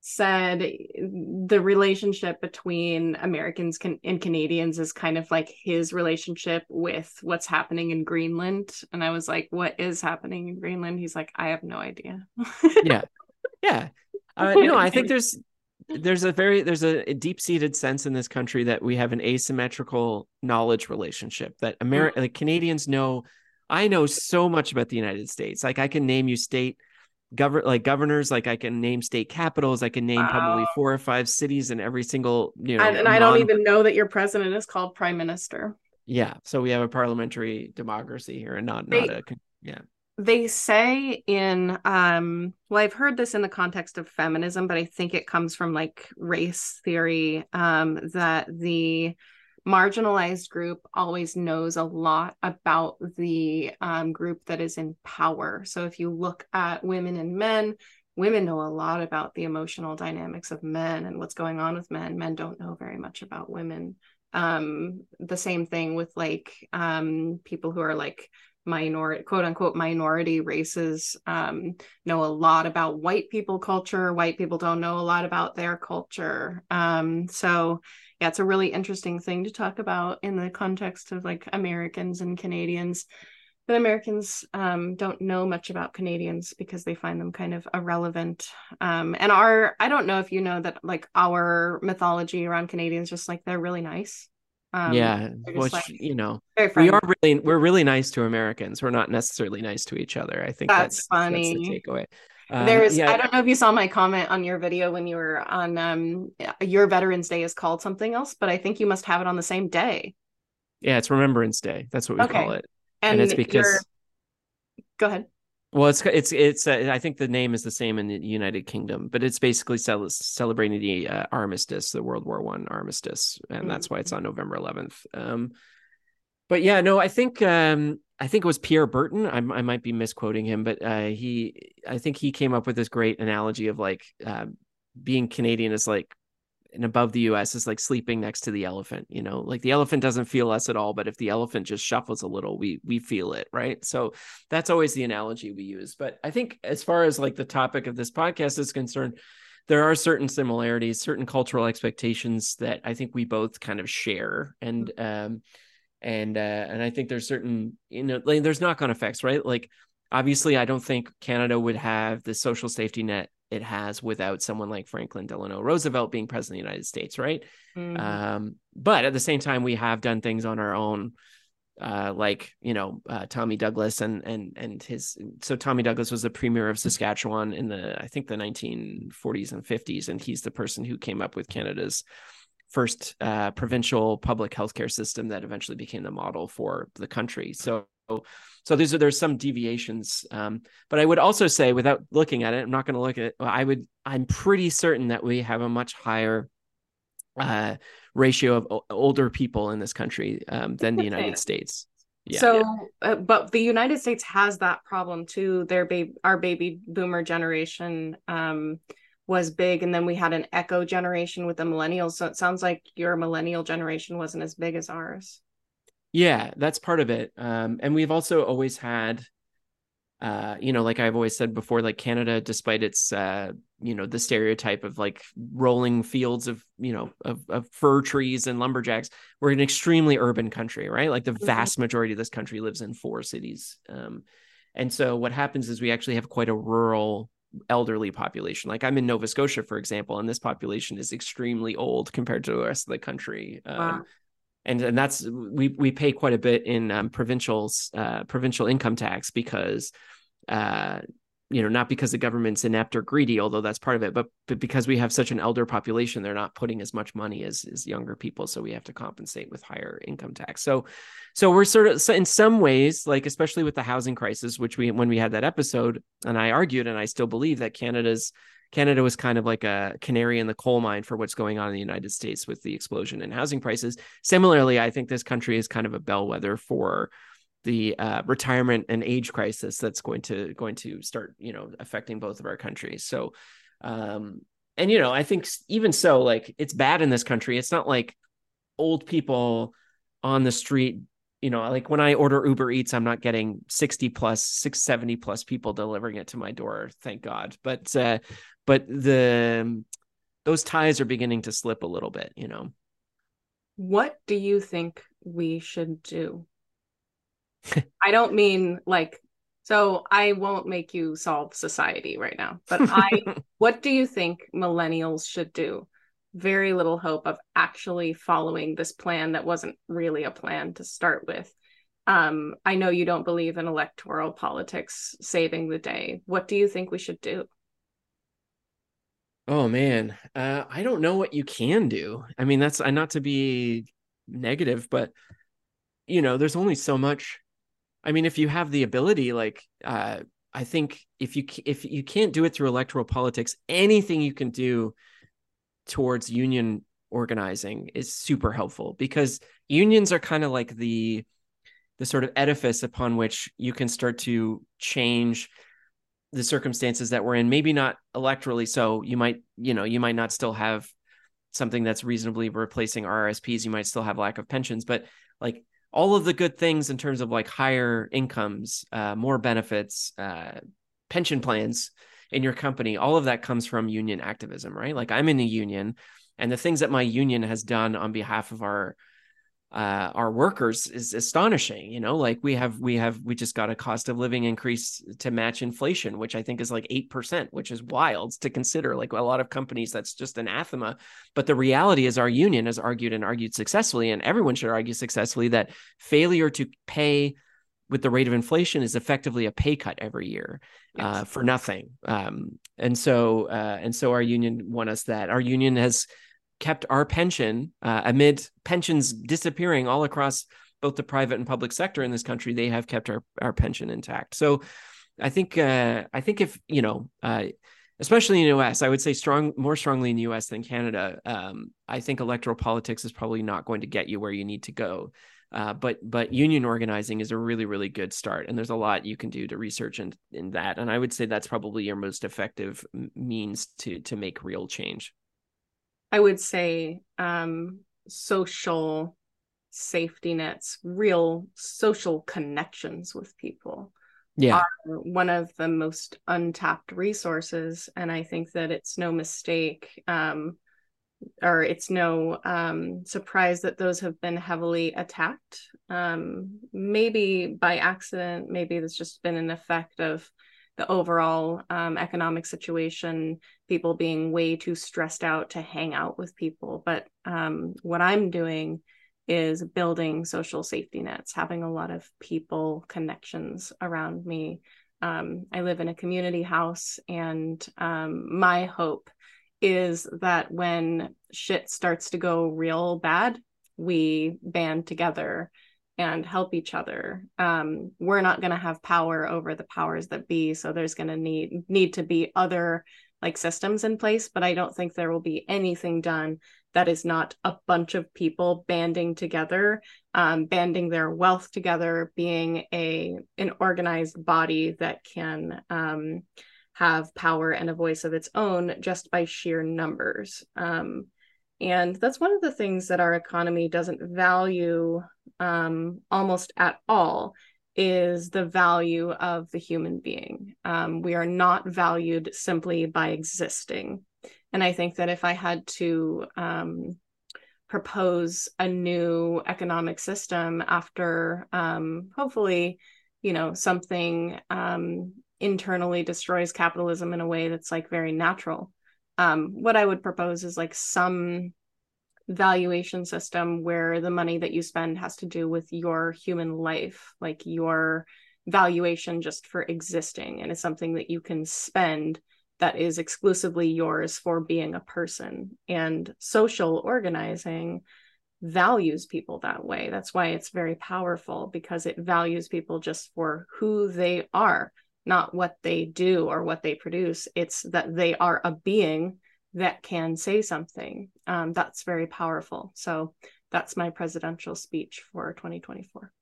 said the relationship between Americans and Canadians is kind of like his relationship with what's happening in Greenland. And I was like, "What is happening in Greenland?" He's like, "I have no idea." yeah, yeah. Uh, you know, I think there's there's a very there's a, a deep-seated sense in this country that we have an asymmetrical knowledge relationship that America mm-hmm. like Canadians know I know so much about the United States. Like I can name you state govern like governors, like I can name state capitals, I can name wow. probably four or five cities in every single, you know. And, and non- I don't even know that your president is called prime minister. Yeah. So we have a parliamentary democracy here and not they, not a yeah they say in um well i've heard this in the context of feminism but i think it comes from like race theory um that the marginalized group always knows a lot about the um, group that is in power. So if you look at women and men women know a lot about the emotional dynamics of men and what's going on with men. Men don't know very much about women. Um the same thing with like um people who are like minority quote unquote minority races um, know a lot about white people culture white people don't know a lot about their culture um, so yeah it's a really interesting thing to talk about in the context of like americans and canadians but Americans um, don't know much about Canadians because they find them kind of irrelevant. Um, and our, I don't know if you know that, like our mythology around Canadians, just like they're really nice. Um, yeah, which like, you know, we are really we're really nice to Americans. We're not necessarily nice to each other. I think that's, that's funny. That's the takeaway. Um, yeah. I don't know if you saw my comment on your video when you were on um your Veterans Day is called something else, but I think you must have it on the same day. Yeah, it's Remembrance Day. That's what we okay. call it and, and it's because go ahead well it's it's it's uh, i think the name is the same in the united kingdom but it's basically cel- celebrating the uh, armistice the world war one armistice and mm-hmm. that's why it's on november 11th um but yeah no i think um i think it was pierre Berton. i, I might be misquoting him but uh he i think he came up with this great analogy of like uh, being canadian is like and above the US is like sleeping next to the elephant, you know, like the elephant doesn't feel us at all, but if the elephant just shuffles a little, we we feel it, right? So that's always the analogy we use. But I think as far as like the topic of this podcast is concerned, there are certain similarities, certain cultural expectations that I think we both kind of share. And um and uh and I think there's certain, you know, like there's knock-on effects, right? Like obviously I don't think Canada would have the social safety net it has without someone like Franklin Delano Roosevelt being president of the United States, right? Mm-hmm. Um, but at the same time, we have done things on our own, uh, like you know uh, Tommy Douglas and and and his. So Tommy Douglas was the premier of Saskatchewan in the I think the 1940s and 50s, and he's the person who came up with Canada's first uh, provincial public healthcare system that eventually became the model for the country. So so there's there's some deviations um, but i would also say without looking at it i'm not going to look at it i would i'm pretty certain that we have a much higher uh, ratio of o- older people in this country um, than the united states. Yeah, so yeah. Uh, but the united states has that problem too. Their baby our baby boomer generation um, was big and then we had an echo generation with the millennials. So it sounds like your millennial generation wasn't as big as ours yeah, that's part of it. Um, and we've also always had, uh, you know, like I've always said before, like Canada, despite its, uh, you know, the stereotype of like rolling fields of, you know, of, of fir trees and lumberjacks, we're an extremely urban country, right? Like the mm-hmm. vast majority of this country lives in four cities. Um, and so what happens is we actually have quite a rural elderly population. Like I'm in Nova Scotia, for example, and this population is extremely old compared to the rest of the country. Um, wow and and that's we we pay quite a bit in um, provincials uh, provincial income tax because uh, you know not because the government's inept or greedy although that's part of it but but because we have such an elder population they're not putting as much money as as younger people so we have to compensate with higher income tax. So so we're sort of so in some ways like especially with the housing crisis which we when we had that episode and I argued and I still believe that Canada's Canada was kind of like a canary in the coal mine for what's going on in the United States with the explosion in housing prices. Similarly, I think this country is kind of a bellwether for the uh, retirement and age crisis that's going to going to start, you know, affecting both of our countries. So, um, and you know, I think even so, like it's bad in this country. It's not like old people on the street you know, like when I order Uber Eats, I'm not getting 60 plus, 670 plus people delivering it to my door, thank God. But uh but the those ties are beginning to slip a little bit, you know. What do you think we should do? I don't mean like so I won't make you solve society right now, but I what do you think millennials should do? very little hope of actually following this plan that wasn't really a plan to start with. Um, I know you don't believe in electoral politics saving the day. What do you think we should do? Oh man, uh, I don't know what you can do. I mean, that's uh, not to be negative, but you know, there's only so much. I mean, if you have the ability, like, uh, I think if you if you can't do it through electoral politics, anything you can do towards union organizing is super helpful because unions are kind of like the the sort of edifice upon which you can start to change the circumstances that we're in maybe not electorally so you might you know you might not still have something that's reasonably replacing RRSPs you might still have lack of pensions but like all of the good things in terms of like higher incomes uh, more benefits uh, pension plans in your company, all of that comes from union activism, right? Like I'm in a union and the things that my union has done on behalf of our uh, our workers is astonishing. You know, like we have we have we just got a cost of living increase to match inflation, which I think is like eight percent, which is wild to consider. Like a lot of companies, that's just anathema. But the reality is, our union has argued and argued successfully, and everyone should argue successfully that failure to pay with the rate of inflation is effectively a pay cut every year uh, yes. uh, for nothing. Um, and so uh, and so our union won us that. Our union has kept our pension uh, amid pensions disappearing all across both the private and public sector in this country. They have kept our, our pension intact. So I think uh, I think if you know, uh, especially in the U.S., I would say strong more strongly in the U.S. than Canada. Um, I think electoral politics is probably not going to get you where you need to go. Uh, but but union organizing is a really really good start, and there's a lot you can do to research in, in that. And I would say that's probably your most effective means to to make real change. I would say um, social safety nets, real social connections with people. Yeah. one of the most untapped resources. And I think that it's no mistake um, or it's no um, surprise that those have been heavily attacked. Um, maybe by accident, maybe there's just been an effect of the overall um, economic situation, people being way too stressed out to hang out with people. But um, what I'm doing is building social safety nets, having a lot of people connections around me. Um, I live in a community house, and um, my hope is that when shit starts to go real bad, we band together and help each other. Um, we're not going to have power over the powers that be so there's going to need need to be other like systems in place but i don't think there will be anything done that is not a bunch of people banding together um, banding their wealth together being a an organized body that can um, have power and a voice of its own just by sheer numbers. Um, and that's one of the things that our economy doesn't value um, almost at all is the value of the human being. Um, we are not valued simply by existing. And I think that if I had to um, propose a new economic system after um, hopefully, you know, something um, internally destroys capitalism in a way that's like very natural, um, what I would propose is like some valuation system where the money that you spend has to do with your human life, like your valuation just for existing. And it's something that you can spend that is exclusively yours for being a person. And social organizing values people that way. That's why it's very powerful because it values people just for who they are, not what they do or what they produce. It's that they are a being that can say something. Um, that's very powerful. So that's my presidential speech for 2024.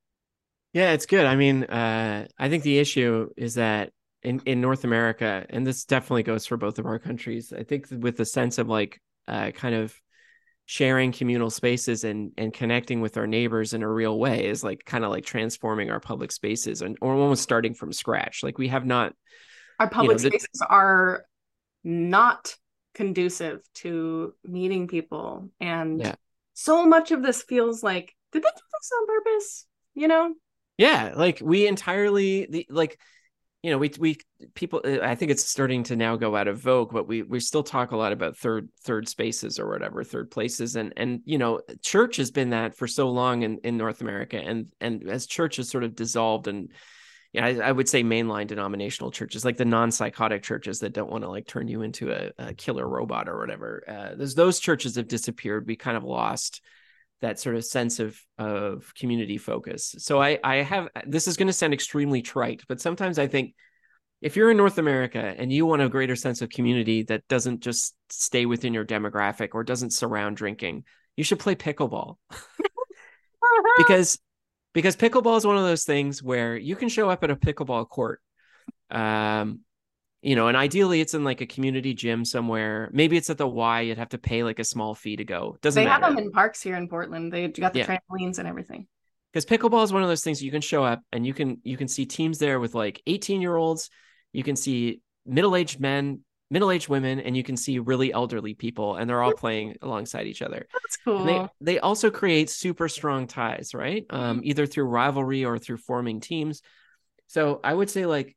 Yeah, it's good. I mean, uh, I think the issue is that in, in North America, and this definitely goes for both of our countries, I think with the sense of like uh, kind of sharing communal spaces and and connecting with our neighbors in a real way is like kind of like transforming our public spaces and or almost starting from scratch. Like we have not our public you know, spaces the, are not conducive to meeting people and yeah. so much of this feels like did they do this on purpose you know yeah like we entirely the like you know we we people i think it's starting to now go out of vogue but we we still talk a lot about third third spaces or whatever third places and and you know church has been that for so long in in north america and and as church has sort of dissolved and yeah, I, I, would say mainline denominational churches, like the non-psychotic churches that don't want to like turn you into a, a killer robot or whatever. Uh, those those churches have disappeared. We kind of lost that sort of sense of of community focus. So I I have this is going to sound extremely trite, but sometimes I think if you're in North America and you want a greater sense of community that doesn't just stay within your demographic or doesn't surround drinking, you should play pickleball. because because pickleball is one of those things where you can show up at a pickleball court um you know and ideally it's in like a community gym somewhere. Maybe it's at the y you'd have to pay like a small fee to go. Doesn't they matter. have them in parks here in portland. They got the yeah. trampolines and everything. Because pickleball is one of those things you can show up and you can you can see teams there with like 18 year olds you can see middle-aged men middle-aged women and you can see really elderly people and they're all playing alongside each other. That's cool. and they they also create super strong ties right? Um either through rivalry or through forming teams. So i would say like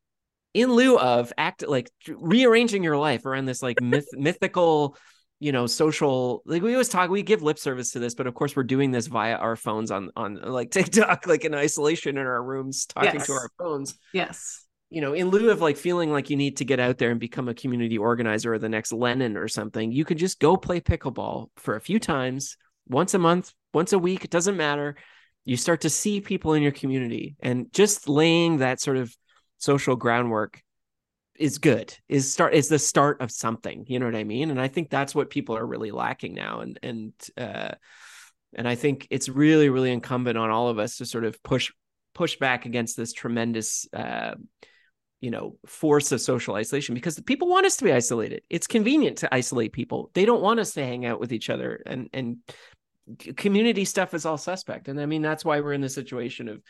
in lieu of act like rearranging your life around this like myth, mythical you know social like we always talk we give lip service to this but of course we're doing this via our phones on on like tiktok like in isolation in our rooms talking Yes. to our phones yes. you know, in lieu of like feeling like you need to get out there and become a community organizer or the next Lenin or something, you could just go play pickleball for a few times, once a month, once a week, it doesn't matter. You start to see people in your community and just laying that sort of social groundwork is good. Is start is the start of something, you know what I mean? And I think that's what people are really lacking now and and uh and I think it's really really incumbent on all of us to sort of push push back against this tremendous uh you know force of social isolation because people want us to be isolated it's convenient to isolate people they don't want us to hang out with each other and and community stuff is all suspect and i mean that's why we're in the situation of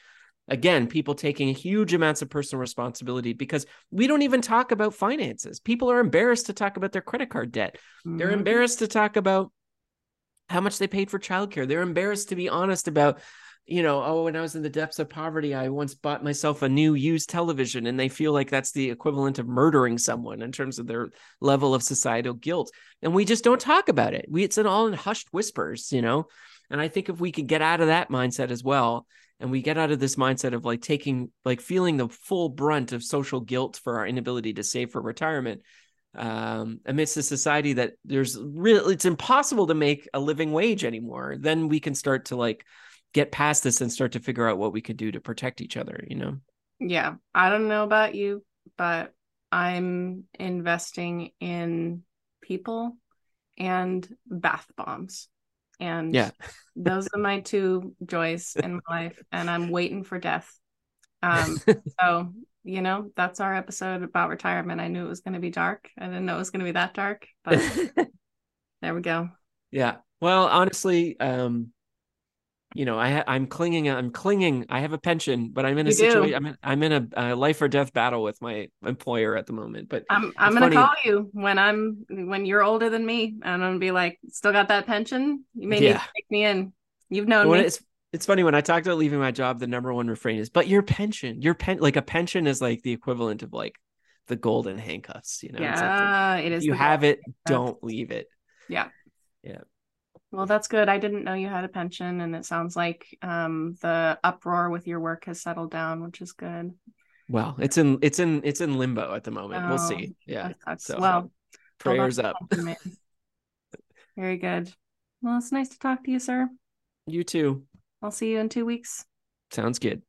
again people taking huge amounts of personal responsibility because we don't even talk about finances people are embarrassed to talk about their credit card debt they're Mhm. embarrassed to talk about how much they paid for childcare. They're embarrassed to be honest about, you know, oh, when I was in the depths of poverty, I once bought myself a new used television, and they feel like that's the equivalent of murdering someone in terms of their level of societal guilt. And we just don't talk about it. We it's in all in hushed whispers, you know. And I think if we could get out of that mindset as well, and we get out of this mindset of like taking like feeling the full brunt of social guilt for our inability to save for retirement um amidst a society that there's really it's impossible to make a living wage anymore then we can start to like get past this and start to figure out what we can do to protect each other you know Yeah. I don't know about you, but I'm investing in people and bath bombs. And Yeah. those are my two joys in my life. And I'm waiting for death. Um, so, you know, that's our episode about retirement. I knew it was going to be dark. I didn't know it was going to be that dark, but there we go. yeah well honestly um you know I I'm clinging i'm clinging i have a pension but i'm in a situation i'm in, I'm in a, a life or death battle with my employer at the moment but I'm I'm gonna funny. call you when I'm when you're older than me, and I'm gonna be like, still got that pension? You may need to take me in. You've known when me. it's it's funny when I talk about leaving my job, the number one refrain is, "But your pension, your pen, like a pension is like the equivalent of like the golden handcuffs." You know, It's like, yeah, it you have it, don't leave it. Well, that's good. I didn't know you had a pension, and it sounds like um the uproar with your work has settled down, which is good. Well, it's in it's in it's in limbo at the moment. we'll Oh, see. Yeah, so, well, prayers up. the pension, man. Very good. Well, it's nice to talk to you, sir. You too. I'll see you in two weeks. Sounds good.